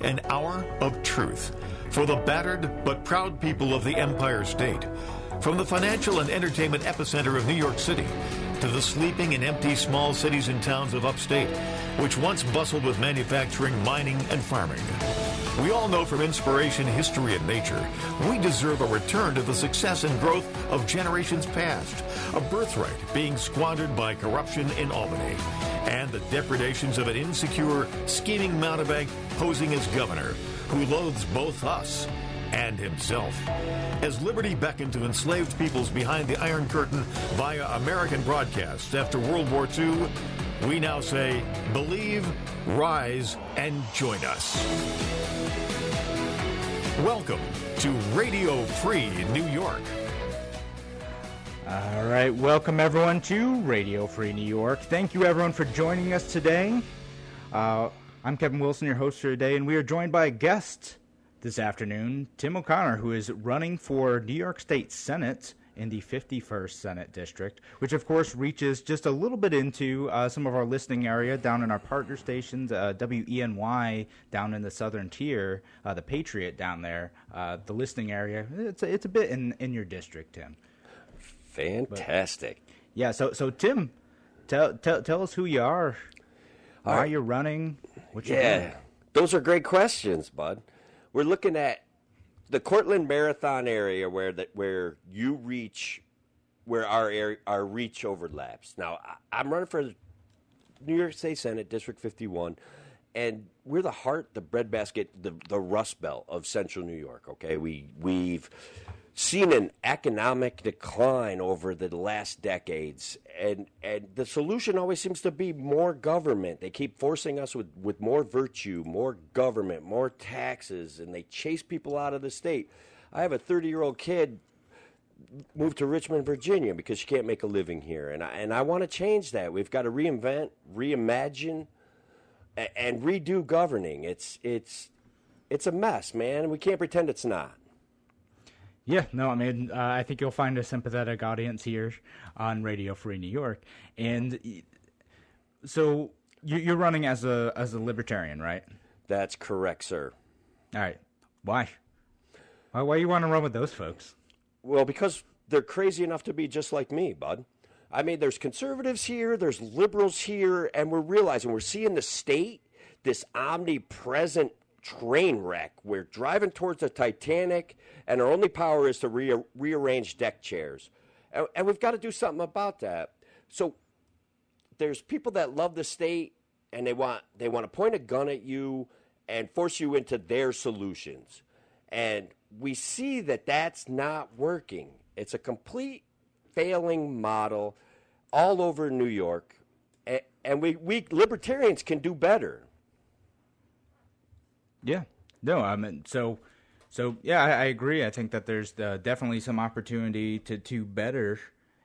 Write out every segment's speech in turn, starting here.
an hour of truth for the battered but proud people of the Empire State. From the financial and entertainment epicenter of New York City to the sleeping and empty small cities and towns of upstate, which once bustled with manufacturing, mining, and farming. We all know from inspiration, history, and nature, we deserve a return to the success and growth of generations past, a birthright being squandered by corruption in Albany, and the depredations of an insecure, scheming mountebank posing as governor, who loathes both us and himself. As liberty beckoned to enslaved peoples behind the Iron Curtain via American broadcasts after World War II, we now say, believe, rise, and join us. Welcome to Radio Free New York. All right, welcome everyone to Radio Free New York. Thank you everyone for joining us today. Uh, I'm Kevin Wilson, your host for today, and we are joined by a guest this afternoon, Tim O'Connor, who is running for New York State Senate in the 51st Senate District, which of course reaches just a little bit into uh, some of our listening area down in our partner stations, uh, WENY down in the southern tier, uh, the Patriot down there, uh, the listening area. It's a, it's a bit in, in your district, Tim. Fantastic. But, yeah, so so Tim, tell tell tell us who you are, why you're running, what you're yeah, doing. those are great questions, bud. We're looking at the Cortland Marathon area where that where you reach, where our area, our reach overlaps. Now I, I'm running for New York State Senate District 51, and we're the heart, the breadbasket, the the Rust Belt of Central New York. Okay, we we've seen an economic decline over the last decades and and the solution always seems to be more government. They keep forcing us with with more virtue more government more taxes and they chase people out of the state. I have a 30 year old kid moved to richmond virginia because she can't make a living here and i and i want to change that. We've got to reinvent reimagine and redo governing. It's it's it's a mess man. We can't pretend it's not yeah, no, I mean, uh, I think you'll find a sympathetic audience here on Radio Free New York, and so you're running as a as a libertarian, right? That's correct, sir. All right, why? Why, why you want to run with those folks? Well, because they're crazy enough to be just like me, bud. I mean, there's conservatives here, there's liberals here, and we're realizing we're seeing the state, this omnipresent train wreck. We're driving towards the Titanic, and our only power is to re- rearrange deck chairs. And, and we've got to do something about that. So there's people that love the state, and they want they want to point a gun at you and force you into their solutions. And we see that that's not working. It's a complete failing model all over New York. And we, we libertarians can do better. Yeah. No, I mean, so, so yeah, I, I agree. I think that there's uh, definitely some opportunity to to better,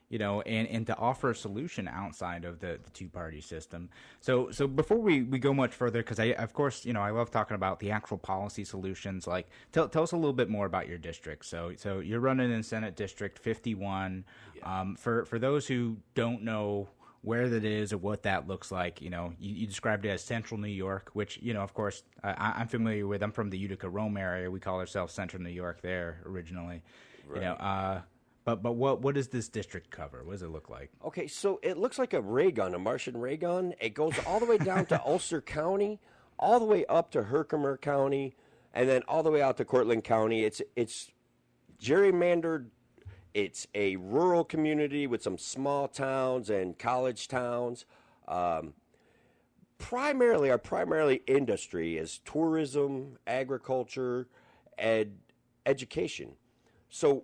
you know, and, and to offer a solution outside of the, the two party system. So, so before we, we go much further, because I, of course, you know, I love talking about the actual policy solutions. Like, tell tell us a little bit more about your district. So, so you're running in Senate District 51. Yeah. Um, for for those who don't know where that is or what that looks like. You know, you, you, described it as Central New York, which you know, of course, I, am familiar with. I'm from the Utica Rome area. We call ourselves Central New York there originally. Right. You know, uh, but but what what does this district cover? What does it look like? Okay, so it looks like a ray gun, a Martian ray gun. It goes all the way down to Ulster County, all the way up to Herkimer County, and then all the way out to Cortland County. It's it's gerrymandered it's a rural community with some small towns and college towns. Um, primarily, our primarily industry is tourism, agriculture, and education. So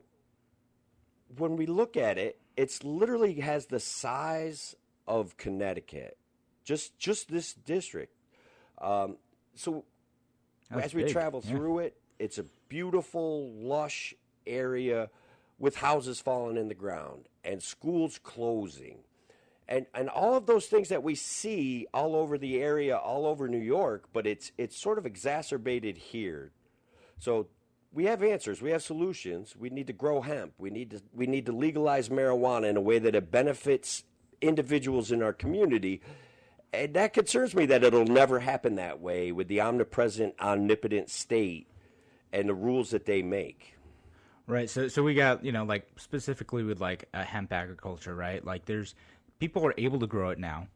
when we look at it, it's literally has the size of Connecticut, just just this district. Um, so That's as we big. travel yeah. through it, it's a beautiful, lush area with houses falling in the ground and schools closing. And and all of those things that we see all over the area all over New York but it's it's sort of exacerbated here. So we have answers we have solutions. We need to grow hemp. We need to we need to legalize marijuana in a way that it benefits individuals in our community. And that concerns me that it'll never happen that way with the omnipresent, omnipotent state and the rules that they make. Right. So so we got, you know, like specifically with like a hemp agriculture, right? Like there's people are able to grow it now.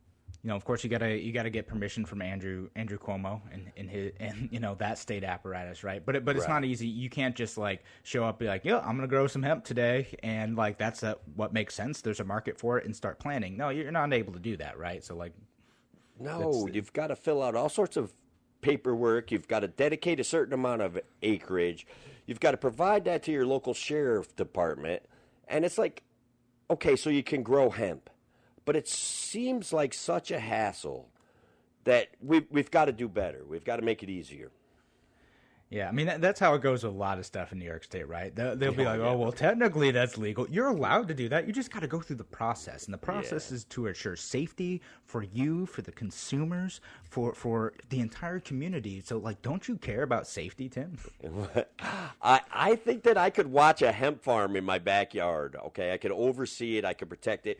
You know, of course you gotta you gotta get permission from Andrew Andrew Cuomo and, and his and you know that state apparatus, right? But it, but it's Right. not easy. You can't just like show up and be like, yeah, I'm gonna grow some hemp today, and like that's a, what makes sense. There's a market for it, and start planting. No, you're not able to do that, right? So like, No, you've got to fill out all sorts of paperwork. You've got to dedicate a certain amount of acreage. You've got to provide that to your local sheriff department. And it's like, okay, so you can grow hemp. But it seems like such a hassle that we've, we've got to do better. We've got to make it easier. Yeah, I mean that, that's how it goes with a lot of stuff in New York State, right? They'll, they'll be Yeah, like, yeah. "Oh, well, technically that's legal. You're allowed to do that. You just got to go through the process, and the process is to ensure safety for you, for the consumers, for for the entire community. So, like, don't you care about safety, Tim? I, I think that I could watch a hemp farm in my backyard. Okay, I could oversee it. I could protect it.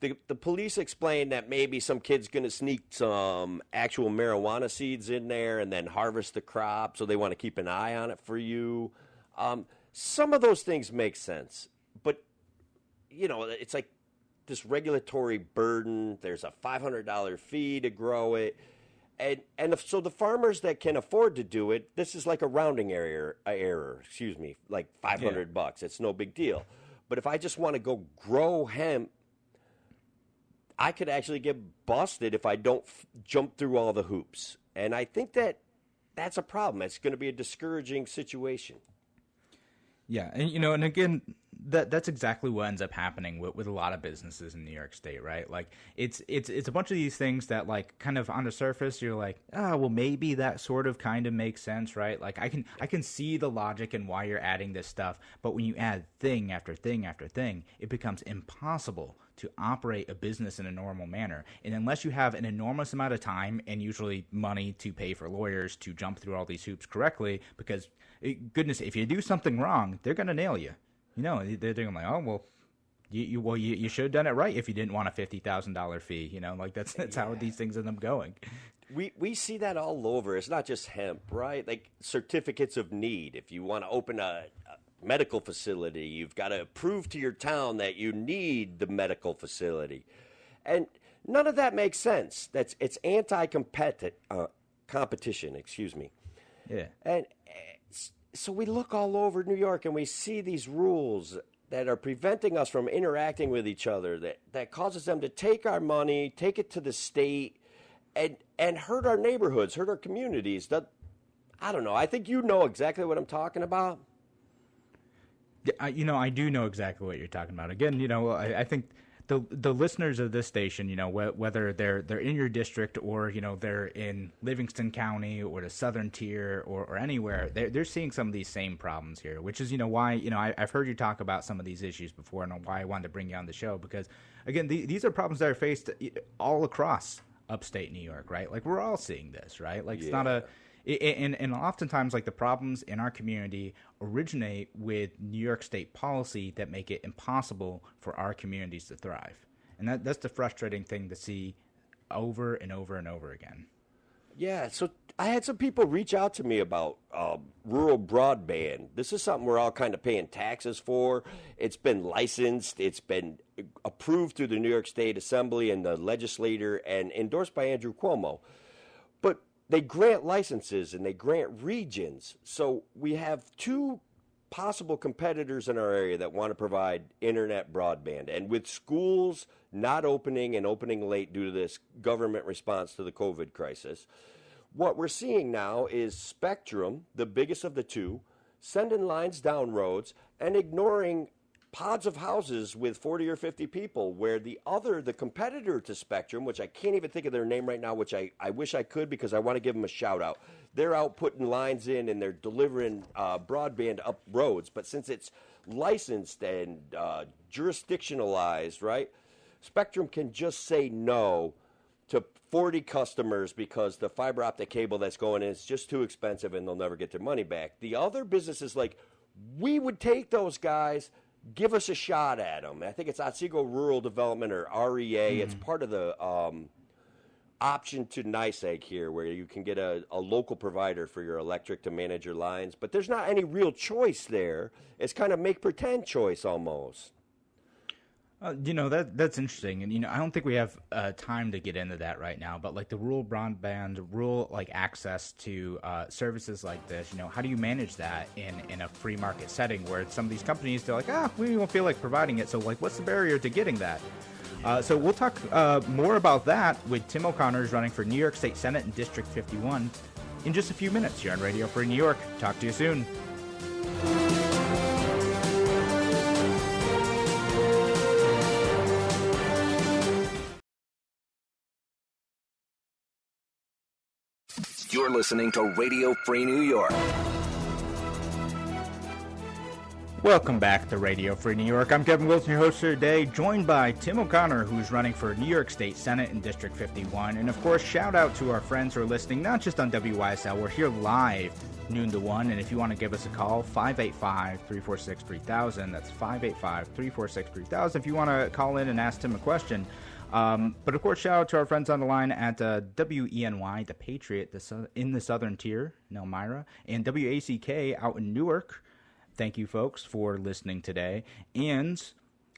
The, the police explained that maybe some kid's going to sneak some actual marijuana seeds in there and then harvest the crop, so they want to keep an eye on it for you. Um, some of those things make sense, but you know, it's like this regulatory burden. There's a five hundred dollar fee to grow it, and and if, so the farmers that can afford to do it, this is like a rounding error. Error, excuse me, like five hundred bucks. It's no big deal. But if I just want to go grow hemp, I could actually get busted if I don't f- jump through all the hoops. And I think that that's a problem. It's going to be a discouraging situation. Yeah, and you know, and again, that that's exactly what ends up happening with, with a lot of businesses in New York State, right? Like it's it's it's a bunch of these things that like kind of on the surface you're like, ah, well maybe that sort of kind of makes sense, right? Like I can I can see the logic and why you're adding this stuff, but when you add thing after thing after thing, it becomes impossible to operate a business in a normal manner. And unless you have an enormous amount of time and usually money to pay for lawyers to jump through all these hoops correctly, because eh, goodness, if you do something wrong, they're going to nail you. You know, they're doing like, oh well, you, you well you, you should have done it right if you didn't want a fifty thousand dollar fee. You know, like that's that's how these things end up going. We we see that all over. It's not just hemp, right? Like certificates of need. If you want to open a medical facility, you've got to prove to your town that you need the medical facility, and none of that makes sense. That's it's anti-competitive uh, competition. Excuse me. Yeah. And uh, so we look all over New York and we see these rules that are preventing us from interacting with each other that, that causes them to take our money, take it to the state and and hurt our neighborhoods, hurt our communities. That I don't know. I think you know exactly what I'm talking about. Yeah, I, you know, I do know exactly what you're talking about. Again, you know, I, I think the the listeners of this station, you know, wh- whether they're they're in your district or you know they're in Livingston County or the Southern Tier or, or anywhere, they're they're seeing some of these same problems here. Which is, you know, why you know I, I've heard you talk about some of these issues before, and why I wanted to bring you on the show because again, the, these are problems that are faced all across upstate New York, right? Like we're all seeing this, right? Like it's not a I- I- and and oftentimes like the problems in our community originate with New York state policy that make it impossible for our communities to thrive. And that that's the frustrating thing to see over and over and over again. Yeah, so I had some people reach out to me about uh, rural broadband. This is something we're all kind of paying taxes for. It's been licensed, it's been approved through the New York State Assembly and the legislator, and endorsed by Andrew Cuomo. They grant licenses and they grant regions. So we have two possible competitors in our area that want to provide internet broadband. And with schools not opening and opening late due to this government response to the COVID crisis, what we're seeing now is Spectrum, the biggest of the two, sending lines down roads and ignoring pods of houses with 40 or 50 people where the other the competitor to spectrum which i can't even think of their name right now which i, I wish i could because i want to give them a shout out they're out putting lines in and they're delivering uh, broadband up roads but since it's licensed and uh, jurisdictionalized right spectrum can just say no to 40 customers because the fiber optic cable that's going in is just too expensive and they'll never get their money back. The other businesses like we would take those guys, give us a shot at them. I think it's Otsego Rural Development or REA. It's part of the um, option to NYSEG here where you can get a, a local provider for your electric to manage your lines, but there's not any real choice there. It's kind of make pretend choice almost. Uh, you know that that's interesting, and you know I don't think we have uh, time to get into that right now. But like the rural broadband, rural like access to uh, services like this, you know, how do you manage that in in a free market setting where some of these companies they're like, ah, we don't feel like providing it. So like, what's the barrier to getting that? Uh, so we'll talk uh, more about that with Tim O'Connor, who's running for New York State Senate in District 51, in just a few minutes here on Radio Free New York. Talk to you soon. You're listening to Radio Free New York. Welcome back to Radio Free New York. I'm Kevin Wilson, your host today, joined by Tim O'Connor, who's running for New York State Senate in District 51. And of course, shout out to our friends who are listening, not just on WYSL, we're here live noon to 1. And if you want to give us a call, 585 346 3000. That's 585 346 3000. If you want to call in and ask Tim a question, um, but of course, shout out to our friends on the line at uh, WENY, the Patriot, the in the Southern Tier, in Elmira, and WACK out in Newark. Thank you, folks, for listening today, and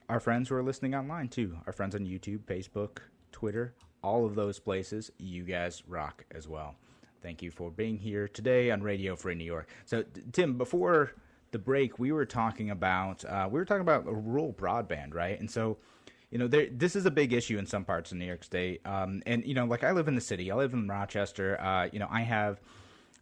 our friends who are listening online too. Our friends on YouTube, Facebook, Twitter, all of those places. You guys rock as well. Thank you for being here today on Radio Free New York. So, Tim, before the break, we were talking about uh, we were talking about rural broadband, right? And so you know, there, this is a big issue in some parts of New York State. Um, and you know, like I live in the city. I live in Rochester. Uh, you know, I have,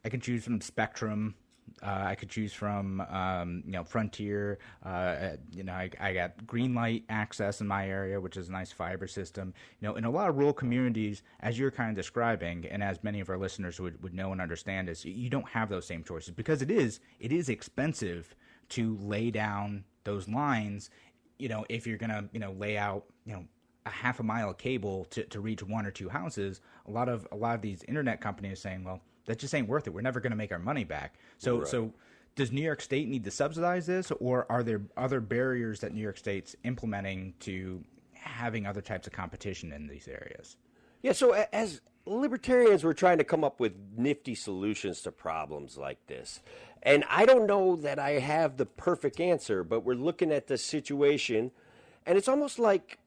I can choose from Spectrum. Uh, I could choose from, um, you know, Frontier. Uh, you know, I, I got Greenlight access in my area, which is a nice fiber system. You know, in a lot of rural communities, as you're kind of describing, and as many of our listeners would, would know and understand, is you don't have those same choices because it is it is expensive to lay down those lines you know, if you're gonna, you know, lay out, you know, a half a mile of cable to, to reach one or two houses, a lot of a lot of these internet companies are saying, well, that just ain't worth it. We're never going to make our money back. So right. so does New York State need to subsidize this, or are there other barriers that New York State's implementing to having other types of competition in these areas? Yeah. So as libertarians, we're trying to come up with nifty solutions to problems like this. And I don't know that I have the perfect answer, but we're looking at the situation, and it's almost like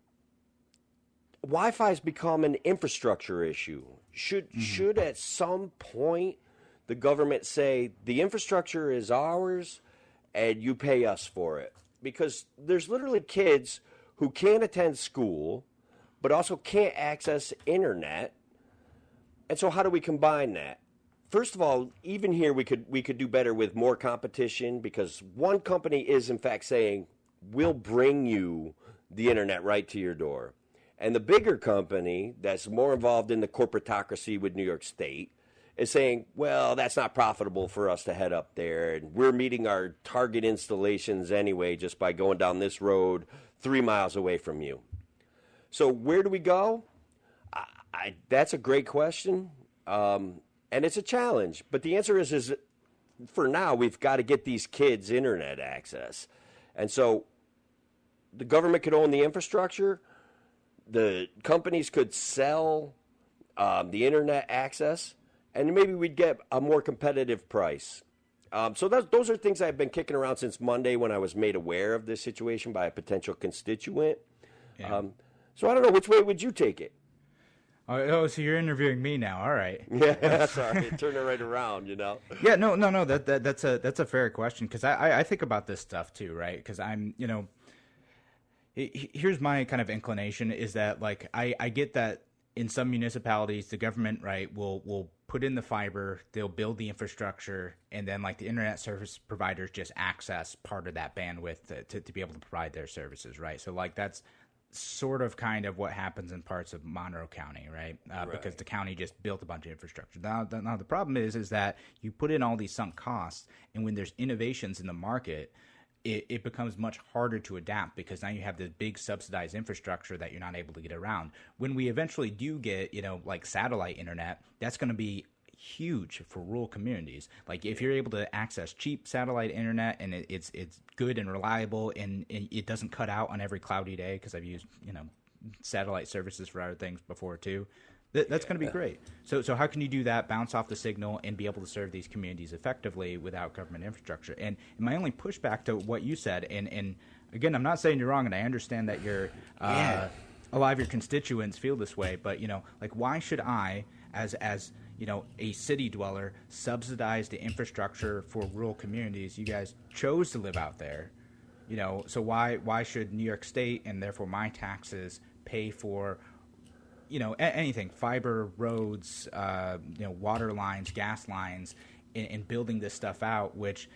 Wi Fi has become an infrastructure issue. Should, mm-hmm. should at some point the government say the infrastructure is ours and you pay us for it? Because there's literally kids who can't attend school but also can't access internet. And so, how do we combine that? first of all, even here we could we could do better with more competition because one company is in fact saying we'll bring you the internet right to your door. And the bigger company that's more involved in the corporatocracy with New York State is saying, well, that's not profitable for us to head up there. And we're meeting our target installations anyway just by going down this road three miles away from you. So, where do we go? I, that's a great question. Um, and it's a challenge. But the answer is, is for now, we've got to get these kids internet access. And so the government could own the infrastructure, the companies could sell um, the internet access, and maybe we'd get a more competitive price. Um, so that, those are things I've been kicking around since Monday when I was made aware of this situation by a potential constituent. Yeah. Um, so I don't know which way would you take it. Oh, oh, so you're interviewing me now. All right. Yeah, sorry. Turn it right around, you know. Yeah, no, no, no. That, that that's a that's a fair question because I, I, I think about this stuff too, right? Because I'm you know, here's my kind of inclination is that like I I get that in some municipalities the government right will will put in the fiber, they'll build the infrastructure, and then like the internet service providers just access part of that bandwidth to, to, to be able to provide their services, right? So like that's sort of kind of what happens in parts of Monroe County, right? Uh, right? Because the county just built a bunch of infrastructure. Now, the, now the problem is, is that you put in all these sunk costs, and when there's innovations in the market, it, it becomes much harder to adapt because now you have this big subsidized infrastructure that you're not able to get around. When we eventually do get, you know, like satellite internet, that's going to be huge for rural communities. Like if you're able to access cheap satellite internet and it, it's it's good and reliable and, and, it doesn't cut out on every cloudy day because I've used you know satellite services for other things before too. Th- that's going to be great. So, so how can you do that? Bounce off the signal and be able to serve these communities effectively without government infrastructure. And, and my only pushback to what you said, and, and again, I'm not saying you're wrong, and I understand that you're uh, Yeah. a lot of your constituents feel this way, but you know, like why should I, as as you know, a city dweller, subsidize the infrastructure for rural communities? You guys chose to live out there, you know, so why why should New York State and therefore my taxes pay for you know a- anything fiber roads uh, you know water lines gas lines and, and building this stuff out which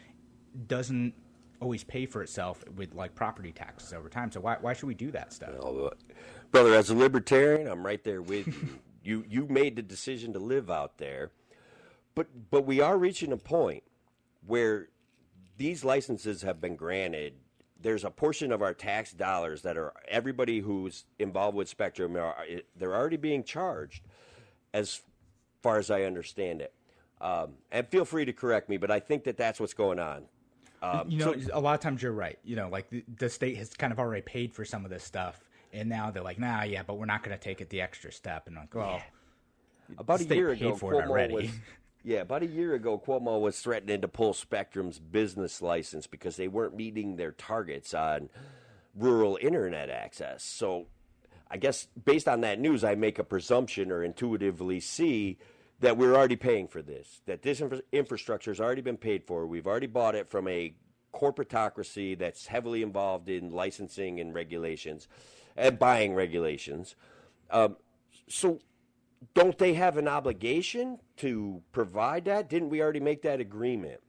doesn't always pay for itself with like property taxes over time so why, why should we do that stuff Although, brother, as a libertarian, I'm right there with you. You you made the decision to live out there, but but we are reaching a point where these licenses have been granted. There's a portion of our tax dollars that are everybody who's involved with Spectrum are they're already being charged, as far as I understand it. Um, and feel free to correct me, but I think that that's what's going on. Um, you know so- a lot of times you're right you know like the, the state has kind of already paid for some of this stuff and now they're like nah yeah but we're not going to take it the extra step and like well About a year ago, for Cuomo was yeah. About a year ago, Cuomo was threatening to pull Spectrum's business license because they weren't meeting their targets on rural internet access. So, I guess based on that news, I make a presumption or intuitively see that we're already paying for this. That this infra- infrastructure has already been paid for. We've already bought it from a corporatocracy that's heavily involved in licensing and regulations and buying regulations. Um, so don't they have an obligation to provide that? Didn't we already make that agreement?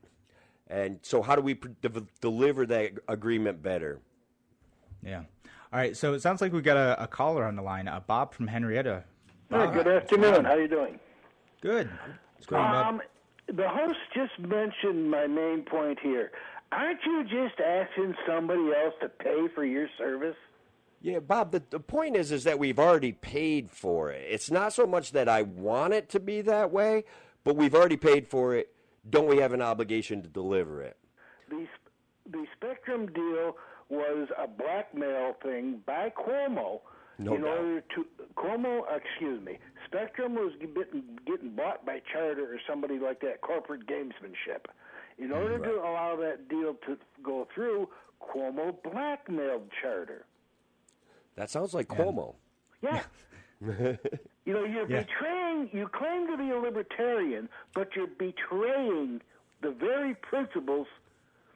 And so, how do we pr- de- deliver that agreement better? yeah all right so it sounds like we got a, a caller on the line uh, bob from henrietta Hey, good afternoon. How are you doing? good What's going? Um, the host just mentioned my main point here. Aren't you just asking somebody else to pay for your service? Yeah, Bob. The, the point is, is that we've already paid for it. It's not so much that I want it to be that way, but we've already paid for it. Don't we have an obligation to deliver it? The the Spectrum deal was a blackmail thing by Cuomo No in doubt. order to Cuomo. Excuse me. Spectrum was getting getting bought by Charter or somebody like that, corporate gamesmanship. In order to allow that deal to go through, Cuomo blackmailed Charter. That sounds like Cuomo. Yeah. you know, you're Yeah. betraying, you claim to be a libertarian, but you're betraying the very principles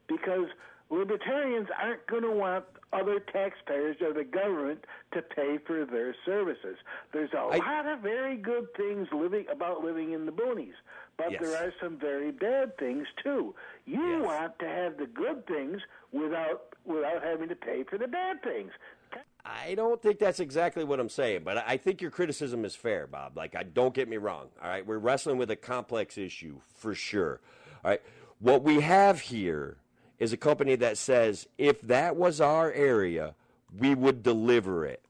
because libertarians aren't going to want other taxpayers or the government to pay for their services. There's a I- lot of very good things living about living in the boonies, but Yes. there are some very bad things too. You Yes. want to have the good things without without having to pay for the bad things. I don't think that's exactly what I'm saying, but I think your criticism is fair, Bob. Like, I don't get me wrong. All right, we're wrestling with a complex issue for sure. All right, what we have here is a company that says if that was our area, we would deliver it.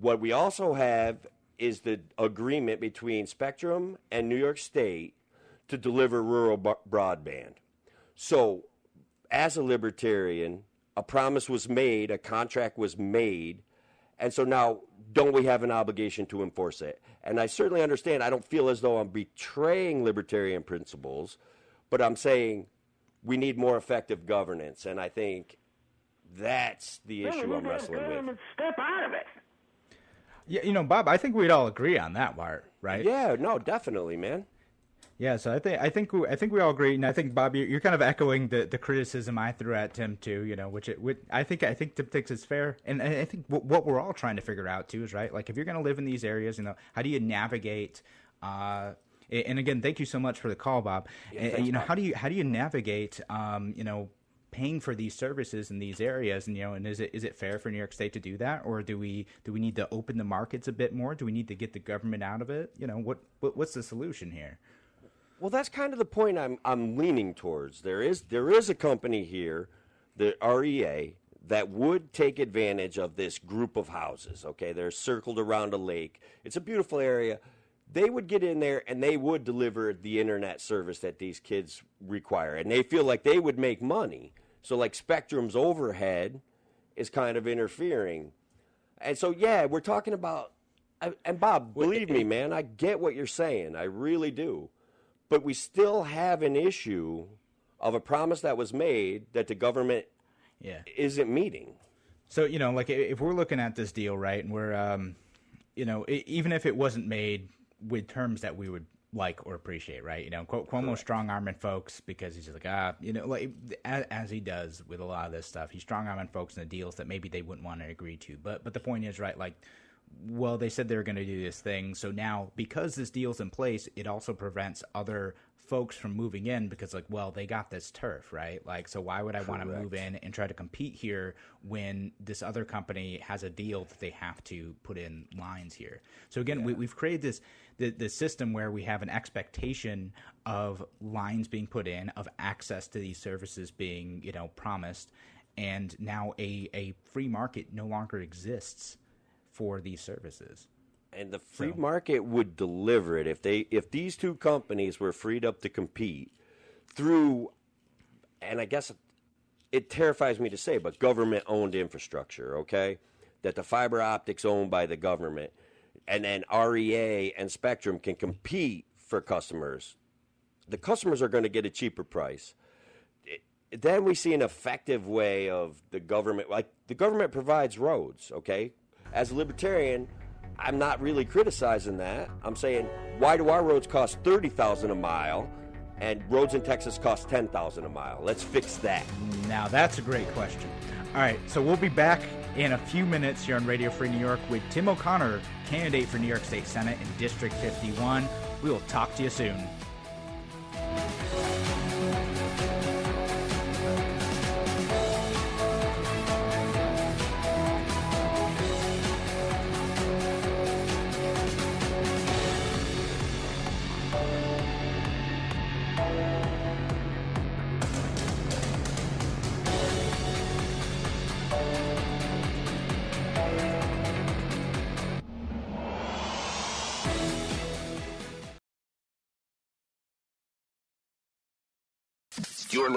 What we also have is the agreement between Spectrum and New York State to deliver rural bu- broadband. So, as a libertarian, a promise was made, a contract was made, and so now don't we have an obligation to enforce it? And I certainly understand, I don't feel as though I'm betraying libertarian principles, but I'm saying we need more effective governance, and I think that's the Well, issue I'm wrestling with. Step out of it. Yeah, you know, Bob, I think we'd all agree on that part, right? Yeah, no, definitely, man. Yeah, so I think I think we, I think we all agree, and I think Bob, you're, you're kind of echoing the, the criticism I threw at Tim too. You know, which it which I think I think Tim thinks is fair, and I think what, what we're all trying to figure out too is right. Like, if you're going to live in these areas, you know, how do you navigate? Uh, and again, thank you so much for the call, Bob. And, thanks, you know, Bob. how do you how do you navigate? Um, you know, paying for these services in these areas, and you know, and is it is it fair for New York State to do that, or do we do we need to open the markets a bit more? Do we need to get the government out of it? You know, what, what what's the solution here? Well, that's kind of the point I'm I'm leaning towards. There is there is a company here, the REA, that would take advantage of this group of houses. Okay, they're circled around a lake. It's a beautiful area. They would get in there and they would deliver the internet service that these kids require, and they feel like they would make money. So, like Spectrum's overhead is kind of interfering, and so yeah, we're talking about and Bob, believe me, man, I get what you're saying. I really do. But we still have an issue of a promise that was made that the government Yeah. isn't meeting. So you know, like if we're looking at this deal, right, and we're, um, you know, even if it wasn't made with terms that we would like or appreciate, right? You know, Cuomo strong arming folks because he's like, ah, you know, like as, as he does with a lot of this stuff, he's strong arming folks in the deals that maybe they wouldn't want to agree to. But but the point is, right, like. Well, they said they were going to do this thing, so now because this deal's in place, it also prevents other folks from moving in because, like, well, they got this turf, right? Like, so why would I want to move in and try to compete here when this other company has a deal that they have to put in lines here? So again, we, we've created this the, the system where we have an expectation of lines being put in, of access to these services being, you know, promised, and now a a free market no longer exists for these services. and the free market would deliver it if they if these two companies were freed up to compete through and I guess it terrifies me to say but government owned infrastructure okay? That the fiber optics owned by the government and then REA and Spectrum can compete for customers. The customers are going to get a cheaper price. Then we see an effective way of the government like the government provides roads okay as a libertarian i'm not really criticizing that i'm saying why do our roads cost 30000 a mile and roads in texas cost 10000 a mile let's fix that Now that's a great question. All right, so we'll be back in a few minutes here on Radio Free New York with Tim O'Connor, candidate for New York State Senate in District 51. We will talk to you soon.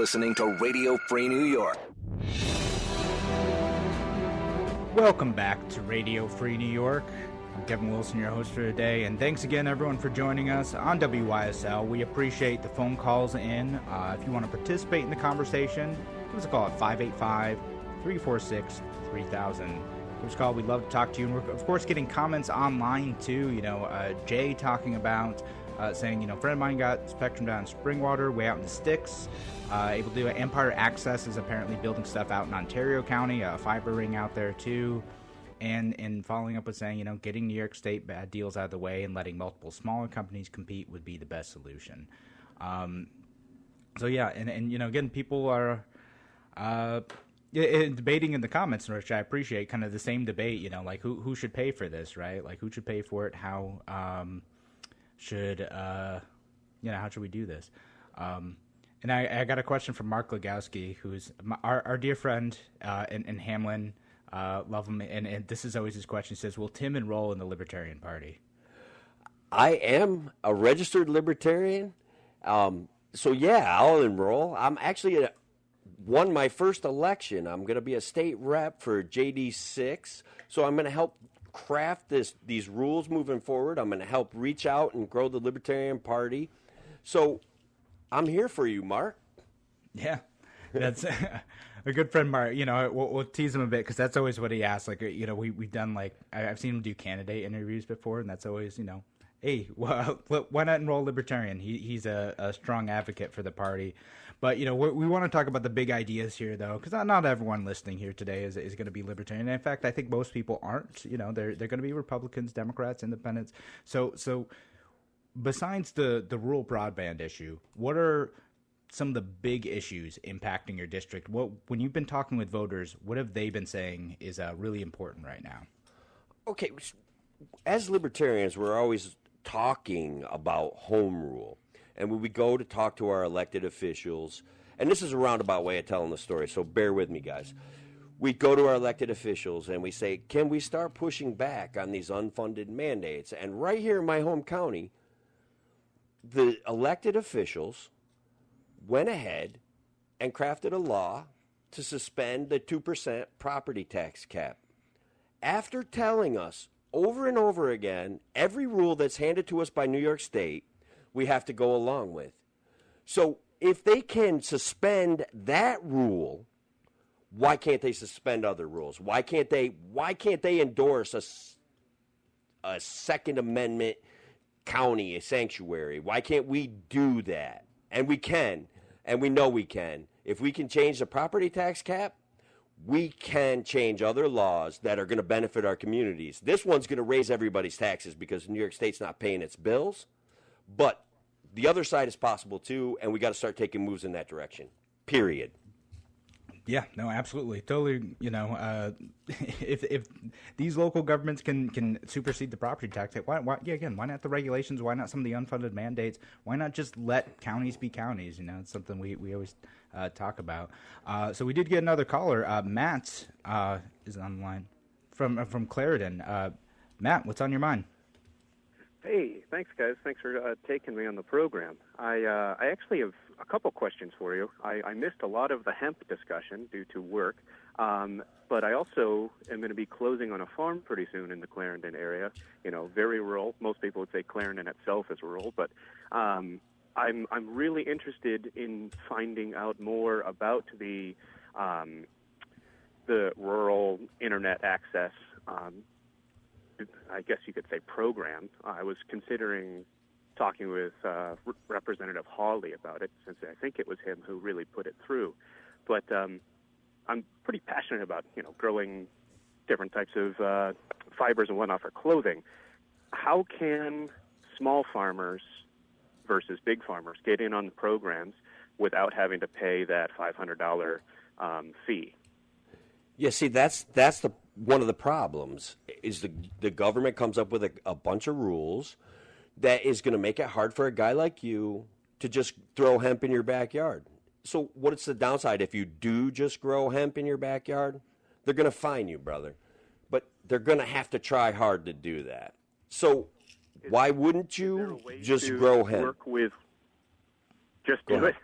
Listening to Radio Free New York. Welcome back to Radio Free New York. I'm Kevin Wilson, your host for today, and thanks again, everyone, for joining us on WYSL. We appreciate the phone calls in. Uh, if you want to participate in the conversation, give us a call at 585 346 3000. Give us a call. We'd love to talk to you. And we're, of course, getting comments online, too. You know, uh, Jay talking about uh, saying, you know, friend of mine got Spectrum down in Springwater, way out in the sticks. Uh, able to do it. Empire Access is apparently building stuff out in Ontario County, a fiber ring out there too. And and following up with saying, you know, getting New York State bad deals out of the way and letting multiple smaller companies compete would be the best solution. Um, so yeah, and and you know, again, people are uh, debating in the comments, which I appreciate, kind of the same debate. You know, like who who should pay for this, right? Like who should pay for it? How um, should uh, you know how should we do this? Um, and I, I got a question from Mark Legowski, who's my, our, our dear friend uh, in, in Hamlin. Uh, love him, and, and this is always his question. He says, "Will Tim enroll in the Libertarian Party?" i am a registered libertarian um, so yeah i'll enroll i'm actually a, won my first election i'm going to be a state rep for jd6 so i'm going to help craft this these rules moving forward i'm going to help reach out and grow the libertarian party so i'm here for you mark Yeah, that's a good friend, Mark. You know, we'll, we'll tease him a bit because that's always what he asks. Like, you know, we we've done like I've seen him do candidate interviews before, and that's always you know, hey, well, why not enroll libertarian? He he's a, a strong advocate for the party. But you know, we, want to talk about the big ideas here, though, because not, not everyone listening here today is is going to be libertarian. In fact, I think most people aren't. You know, they're they're going to be Republicans, Democrats, Independents. So so besides the the rural broadband issue, what are some of the big issues impacting your district? What when you've been talking with voters, what have they been saying is uh, really important right now? okay, as libertarians, we're always talking about home rule. And we go to talk to our elected officials, and this is a roundabout way of telling the story, so bear with me, guys. We go to our elected officials and we say, can we start pushing back on these unfunded mandates? And right here in my home county, the elected officials went ahead and crafted a law to suspend the 2% property tax cap after telling us over and over again, every rule that's handed to us by New York State, we have to go along with. So if they can suspend that rule, why can't they suspend other rules? Why can't they? Why can't they endorse a, a Second Amendment county, a sanctuary? Why can't we do that? And we can, and we know we can. If we can change the property tax cap, we can change other laws that are going to benefit our communities. This one's going to raise everybody's taxes because New York State's not paying its bills, but the other side is possible too, and we got to start taking moves in that direction. Period. Yeah, no, absolutely, totally. You know, uh, if if these local governments can can supersede the property tax, why, why? Yeah, again, why not the regulations? Why not some of the unfunded mandates? Why not just let counties be counties? You know, it's something we we always uh, talk about. Uh, so we did get another caller. Uh, Matt uh, is on the line from uh, from Clarendon. Matt, what's on your mind? Hey, thanks, guys. Thanks for taking me on the program. I I actually have a couple questions for you. I, I, missed a lot of the hemp discussion due to work, um, but I also am going to be closing on a farm pretty soon in the Clarendon area. You know, very rural. Most people would say Clarendon itself is rural, but um, I'm I'm really interested in finding out more about the um, the rural internet access. Um, I guess you could say program. I was considering talking with uh, Representative Hawley about it, since I think it was him who really put it through. But um, I'm pretty passionate about you know growing different types of uh, fibers and whatnot for clothing. How can small farmers versus big farmers get in on the programs without having to pay that $500 um, fee? Yeah, see, that's that's the one of the problems is the the government comes up with a, a bunch of rules that is going to make it hard for a guy like you to just throw hemp in your backyard. So, what's the downside if you do just grow hemp in your backyard? They're going to fine you, brother. But they're going to have to try hard to do that. So, is, why wouldn't you just grow hemp? Work with, just do it.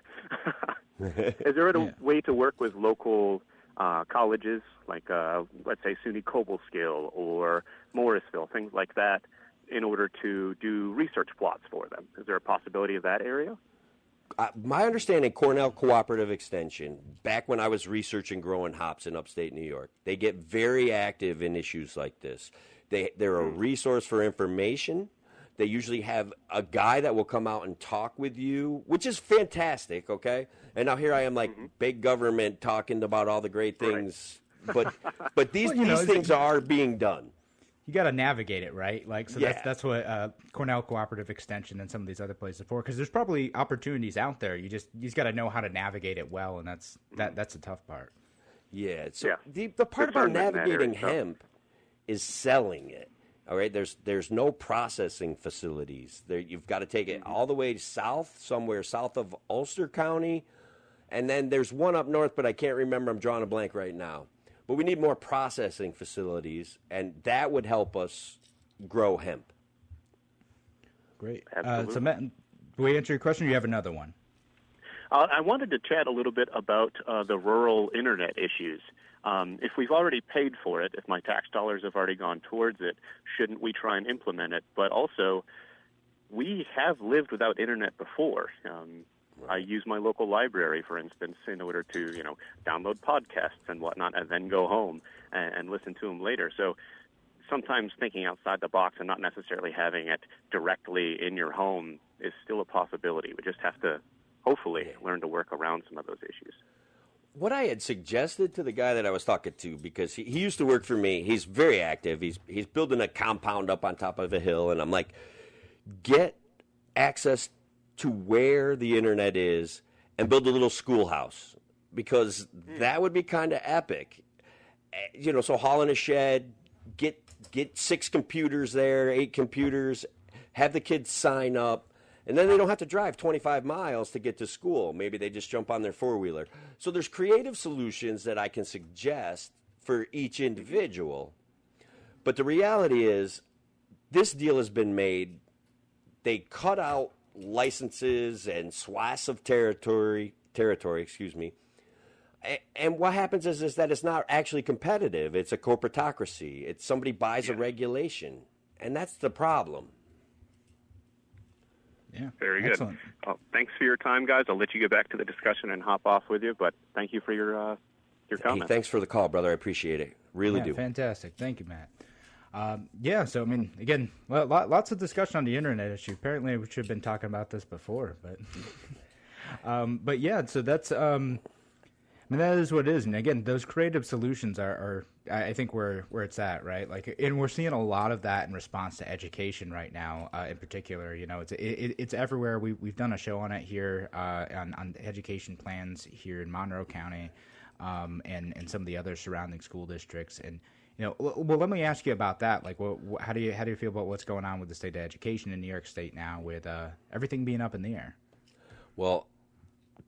is there a yeah. way to work with local uh, colleges, like uh, let's say SUNY Cobleskill or Morrisville, things like that, in order to do research plots for them. Is there a possibility of that area? Uh, my understanding, Cornell Cooperative Extension, back when I was researching growing hops in upstate New York, they get very active in issues like this. They, they're a hmm. resource for information. They usually have a guy that will come out and talk with you, which is fantastic, okay? And now here I am, like mm-hmm. big government talking about all the great things. Right. But but these, well, these know, things are being done you got to navigate it right like so yeah. that's that's what uh, cornell cooperative extension and some of these other places for because there's probably opportunities out there you just you just got to know how to navigate it well and that's that that's the tough part yeah so yeah. the, the part about navigating hemp is selling it all right there's there's no processing facilities there you've got to take it mm-hmm. all the way south somewhere south of ulster county and then there's one up north but i can't remember i'm drawing a blank right now but we need more processing facilities, and that would help us grow hemp. Great. Uh, so, Matt, do we answer your question? Or you have another one? Uh, I wanted to chat a little bit about uh, the rural internet issues. Um, if we've already paid for it, if my tax dollars have already gone towards it, shouldn't we try and implement it? But also, we have lived without internet before. Um, I use my local library, for instance, in order to you know download podcasts and whatnot, and then go home and, and listen to them later. So sometimes thinking outside the box and not necessarily having it directly in your home is still a possibility. We just have to hopefully learn to work around some of those issues. What I had suggested to the guy that I was talking to, because he, he used to work for me, he's very active. He's he's building a compound up on top of a hill, and I'm like, get access to where the internet is and build a little schoolhouse because mm. that would be kind of epic. Eh, you know, so haul in a shed, get get six computers there, eight computers, have the kids sign up, and then they don't have to drive 25 miles to get to school. Maybe they just jump on their four wheeler. So there's creative solutions that I can suggest for each individual. But the reality is, this deal has been made. They cut out licenses and swaths of territory territory, excuse me, And what happens is, is that it's not actually competitive. It's a corporatocracy. It's somebody buys a regulation, and that's the problem. Yeah, Very good. excellent. Well, thanks for your time, guys. I'll let you get back to the discussion and hop off with you. But thank you for your uh, your Hey, comments. thanks for the call, brother. I appreciate it. Really yeah, do. Fantastic. Thank you, Matt. Um, yeah, so I mean, again, well, lots of discussion on the internet issue. Apparently, we should have been talking about this before, but, um, but yeah, so that's, um, I mean, that is what it is. And again, those creative solutions are, are I think where where it's at, right? Like, and we're seeing a lot of that in response to education right now, uh, in particular. You know, it's it, it- it's everywhere. We we've done a show on it here uh, on on education plans here in Monroe County, um, and and some of the other surrounding school districts. And you know, well, well, let me ask you about that. Like, what, what, how do you how do you feel about what's going on with the state of education in New York State now, with uh, everything being up in the air? Well,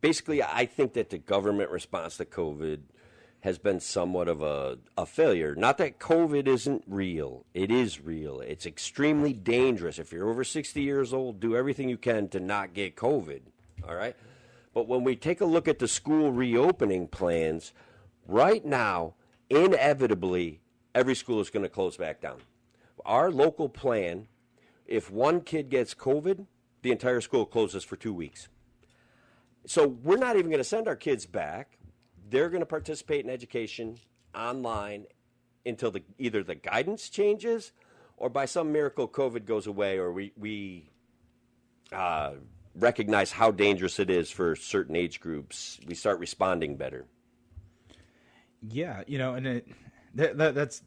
basically, I think that the government response to COVID has been somewhat of a, a failure. Not that COVID isn't real, it is real. It's extremely dangerous. If you're over 60 years old, do everything you can to not get COVID. All right? But when we take a look at the school reopening plans, right now, inevitably, every school is going to close back down. Our local plan, if one kid gets COVID, the entire school closes for two weeks. So we're not even going to send our kids back. They're going to participate in education online until the, either the guidance changes or by some miracle COVID goes away or we, we uh, recognize how dangerous it is for certain age groups. We start responding better. Yeah, you know, and it, that, that that's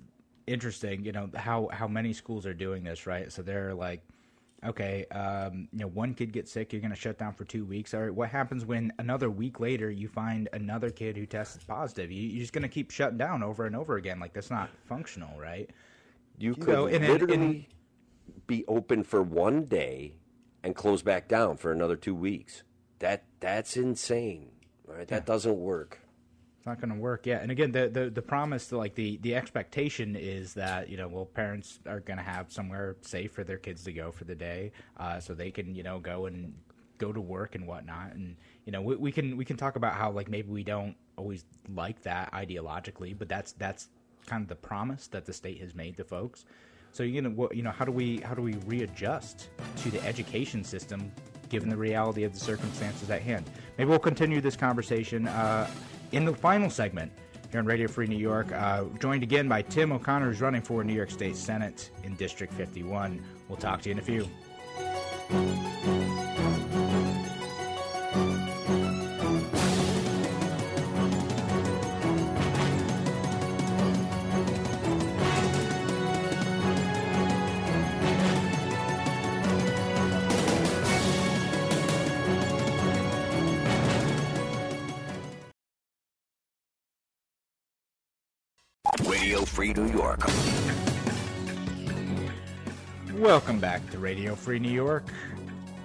interesting. You know how how many schools are doing this, right? So they're like, okay, um, you know, one kid gets sick, you're going to shut down for two weeks. All right, what happens when another week later you find another kid who tests positive? You, you're just going to keep shutting down over and over again. Like that's not functional, right? You You could know, and- and- literally and- be open for one day and close back down for another two weeks. That that's insane. All right, that doesn't work. It's not going to work. Yeah, and again, the, the the promise, like the the expectation is that you know, well, parents are going to have somewhere safe for their kids to go for the day, uh, so they can you know go and go to work and whatnot. And you know, we, we can we can talk about how like maybe we don't always like that ideologically, but that's that's kind of the promise that the state has made to folks. So you know, what, you know, how do we how do we readjust to the education system given the reality of the circumstances at hand? Maybe we'll continue this conversation uh, in the final segment here on Radio Free New York. Uh, joined again by Tim O'Connor, who's running for New York State Senate in District 51. We'll talk to you in a few. Radio Free New York.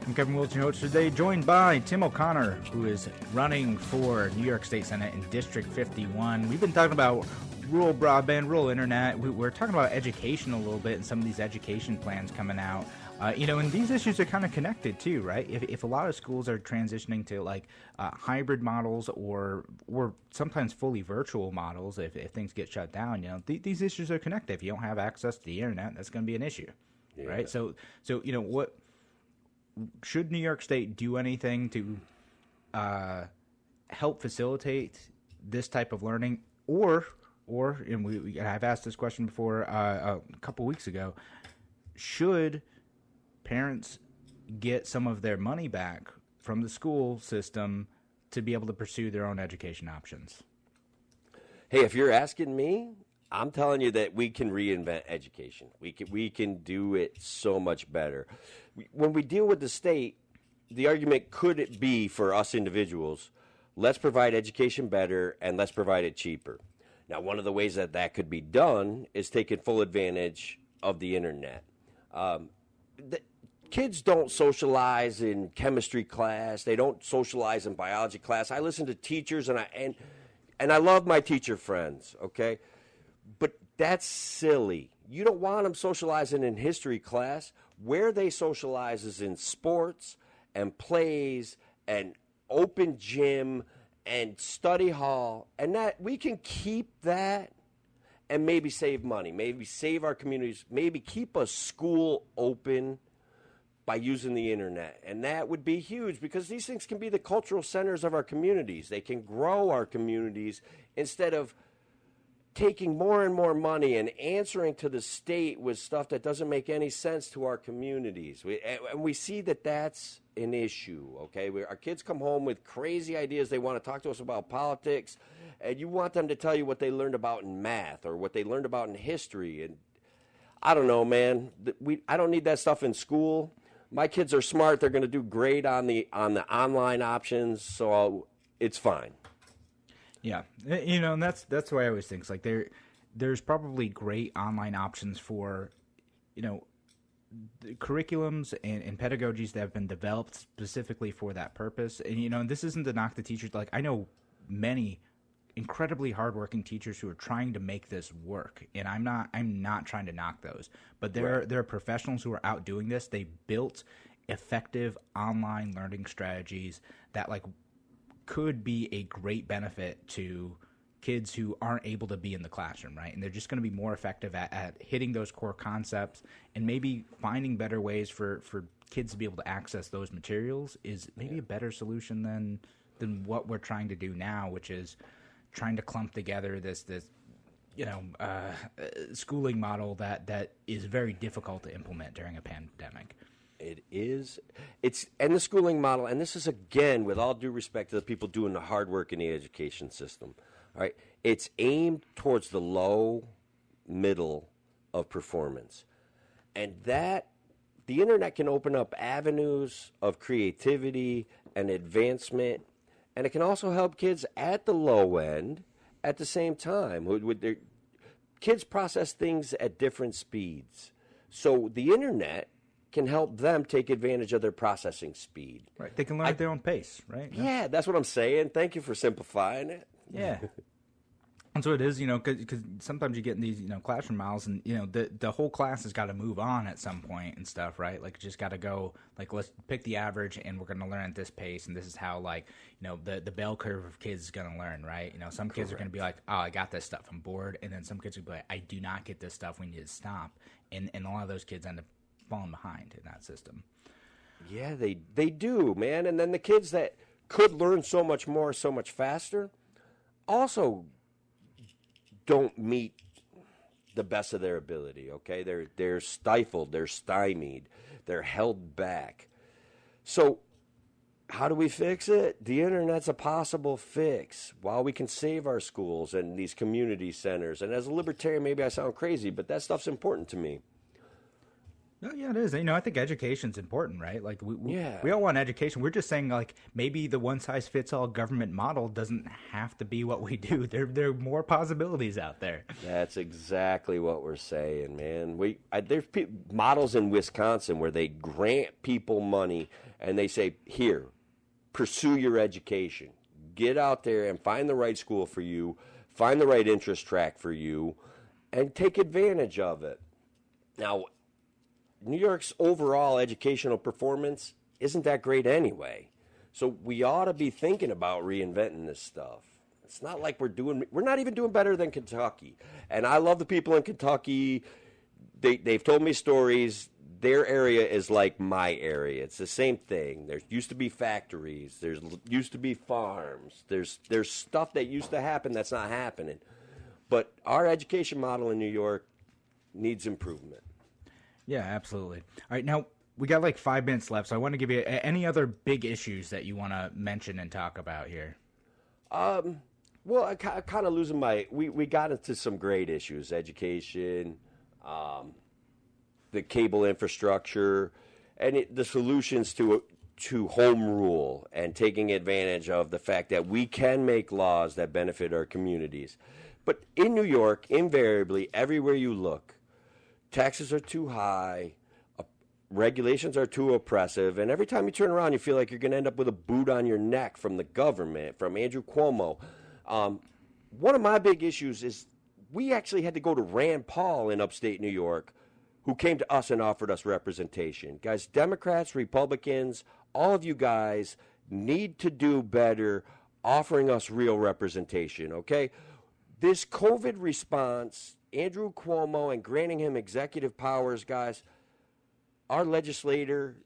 I'm Kevin Wilson, host today, joined by Tim O'Connor, who is running for New York State Senate in District 51. We've been talking about rural broadband, rural internet. We, we're talking about education a little bit and some of these education plans coming out. Uh, you know, and these issues are kind of connected too, right? If, if a lot of schools are transitioning to like uh, hybrid models or or sometimes fully virtual models, if, if things get shut down, you know, th- these issues are connected. If you don't have access to the internet, that's going to be an issue, right? So, so you know, what should New York State do anything to uh, help facilitate this type of learning, or or and we, we I've asked this question before uh, a couple weeks ago, should parents get some of their money back from the school system to be able to pursue their own education options? Hey, if you're asking me, I'm telling you that we can reinvent education. We can we can do it so much better. When we deal with the state, the argument could it be for us individuals, let's provide education better and let's provide it cheaper. Now, one of the ways that that could be done is taking full advantage of the internet. Um, the, kids don't socialize in chemistry class. They don't socialize in biology class. I listen to teachers and I and and I love my teacher friends, okay? That's silly. You don't want them socializing in history class. Where they socialize is in sports and plays and open gym and study hall, and that we can keep that and maybe save money, maybe save our communities, maybe keep a school open by using the internet. And that would be huge because these things can be the cultural centers of our communities. They can grow our communities instead of taking more and more money and answering to the state with stuff that doesn't make any sense to our communities. We, and we see that that's an issue, okay? We, our kids come home with crazy ideas. They want to talk to us about politics, and you want them to tell you what they learned about in math or what they learned about in history. And I don't know, man. We, I don't need that stuff in school. My kids are smart. They're going to do great on the on the online options, so I'll, it's fine. Yeah, eh, you know, and that's that's why I always think like there, there's probably great online options for, you know, curriculums and, and pedagogies that have been developed specifically for that purpose. And you know, this isn't to knock the teachers. Like I know many incredibly hardworking teachers who are trying to make this work, and I'm not I'm not trying to knock those, but there right. there are professionals who are out doing this. They built effective online learning strategies that like could be a great benefit to kids who aren't able to be in the classroom, right? And they're just going to be more effective at, at hitting those core concepts and maybe finding better ways for, for kids to be able to access those materials is maybe a better solution than than what we're trying to do now, which is trying to clump together this this you know uh, schooling model that that is very difficult to implement during a pandemic. It is. It's and the schooling model, and this is again with all due respect to the people doing the hard work in the education system. All right, it's aimed towards the low, middle of performance, and that the internet can open up avenues of creativity and advancement, and it can also help kids at the low end at the same time. With their kids process things at different speeds, so the internet can help them take advantage of their processing speed. Right. They can learn I, at their own pace, right? Yeah. yeah, that's what I'm saying. Thank you for simplifying it. Yeah. And so it is, you know, because sometimes you get in these, you know, classroom miles, and you know, the the whole class has got to move on at some point and stuff, right? Like, just got to go, like, let's pick the average, and we're going to learn at this pace, and this is how, like, you know, the the bell curve of kids is going to learn, right? You know, some Correct. kids are going to be like, oh, I got this stuff, I'm bored, and then some kids will be like, I do not get this stuff, we need to stop, and and a lot of those kids end up falling behind in that system. Yeah, they they do, man. And then the kids that could learn so much more, so much faster, also don't meet the best of their ability. Okay, they're they're stifled, they're stymied, they're held back. So, how do we fix it? The internet's a possible fix. While we can save our schools and these community centers, and as a libertarian, maybe I sound crazy, but that stuff's important to me. No, yeah, it is. You know, I think education's important, right? Like, we, we, yeah. we all want education. We're just saying, like, maybe the one size fits all government model doesn't have to be what we do. There, there are more possibilities out there. That's exactly what we're saying, man. We I, there's pe- models in Wisconsin where they grant people money and they say, "Here, pursue your education. Get out there and find the right school for you, find the right interest track for you, and take advantage of it." Now, New York's overall educational performance isn't that great anyway. So we ought to be thinking about reinventing this stuff. It's not like we're doing we're not even doing better than Kentucky. And I love the people in Kentucky. They they've told me stories. Their area is like my area. It's the same thing. There used to be factories. There's used to be farms. There's there's stuff that used to happen that's not happening. But our education model in New York needs improvement. Yeah, absolutely. All right, now we got like five minutes left, so I want to give you any other big issues that you want to mention and talk about here. Um, well, I, I kind of losing my. We we got into some great issues: education, um, the cable infrastructure, and it, the solutions to to home rule and taking advantage of the fact that we can make laws that benefit our communities. But in New York, invariably, everywhere you look, taxes are too high, regulations are too oppressive, and every time you turn around, you feel like you're going to end up with a boot on your neck from the government, from Andrew Cuomo. Um, one of my big issues is we actually had to go to Rand Paul in upstate New York, who came to us and offered us representation. Guys, Democrats, Republicans, all of you guys need to do better offering us real representation, okay? This COVID response, Andrew Cuomo and granting him executive powers, guys, our legislator,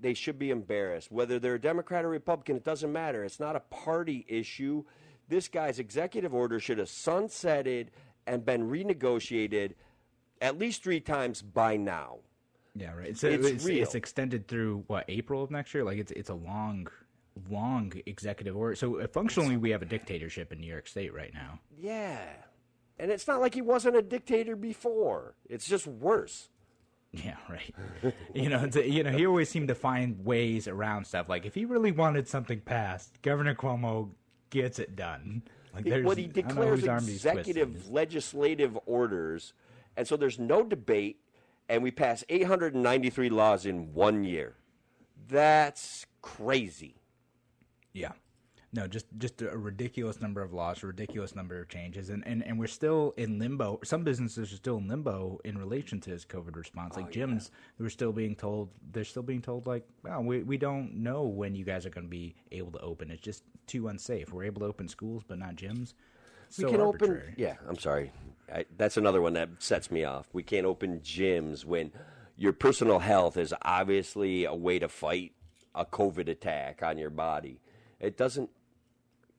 they should be embarrassed. Whether they're a Democrat or Republican, it doesn't matter. It's not a party issue. This guy's executive order should have sunsetted and been renegotiated at least three times by now. Yeah, right. So It's it's, real. it's extended through what April of next year. Like it's it's a long, long executive order. So uh, functionally, we have a dictatorship in New York State right now. Yeah. And it's not like he wasn't a dictator before. It's just worse. Yeah, right. you know, it's, you know, he always seemed to find ways around stuff. Like if he really wanted something passed, Governor Cuomo gets it done. Like there's what he declares executive legislative orders, and so there's no debate, and we pass 893 laws in one year. That's crazy. Yeah. No, just just a ridiculous number of laws, a ridiculous number of changes, and, and, and we're still in limbo. Some businesses are still in limbo in relation to this COVID response. Oh, Like gyms, we're still being told they're still being told like, well, we we don't know when you guys are going to be able to open. It's just too unsafe. We're able to open schools, but not gyms. We So can arbitrary. open. Yeah, I'm sorry. I, that's another one that sets me off. We can't open gyms when your personal health is obviously a way to fight a COVID attack on your body. It doesn't.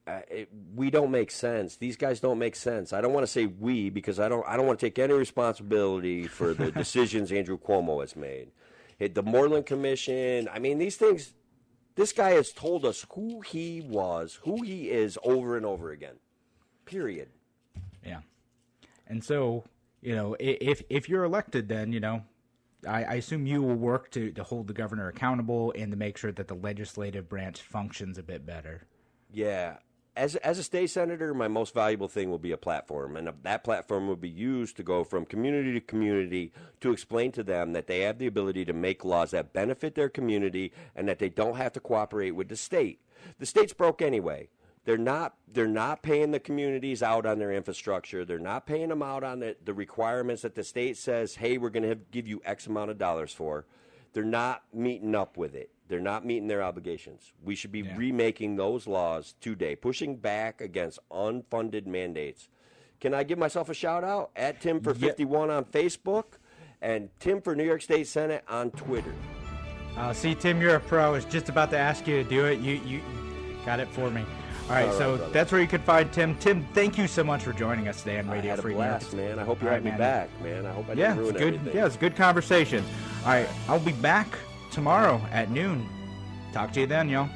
Uh, it, we don't make sense. These guys don't make sense. I don't want to say we because I don't. I don't want to take any responsibility for the decisions Andrew Cuomo has made. It, the Moreland Commission. I mean, these things. This guy has told us who he was, who he is, over and over again. Period. Yeah. And so, you know, if if you're elected, then you know, I, I assume you will work to to hold the governor accountable and to make sure that the legislative branch functions a bit better. Yeah. As, as a state senator, my most valuable thing will be a platform, and that platform will be used to go from community to community to explain to them that they have the ability to make laws that benefit their community and that they don't have to cooperate with the state. The state's broke anyway. They're not they're not paying the communities out on their infrastructure. They're not paying them out on the, the requirements that the state says, hey, we're going to give you X amount of dollars for. They're not meeting up with it. They're not meeting their obligations. We should be remaking those laws today, pushing back against unfunded mandates. Can I give myself a shout out at Tim for 51 on Facebook and Tim for New York State Senate on Twitter? Uh, see, Tim, you're a pro. I was just about to ask you to do it. You you got it for me. All right, All right, so brother. that's where you can find Tim. Tim, thank you so much for joining us today on Radio I had a Free York. blast, man. I hope you All have right, me man. back, man. I hope I Yeah, didn't ruin it's good. everything. Yeah, it's a good conversation. All right, I'll be back tomorrow at noon. Talk to you then, y'all.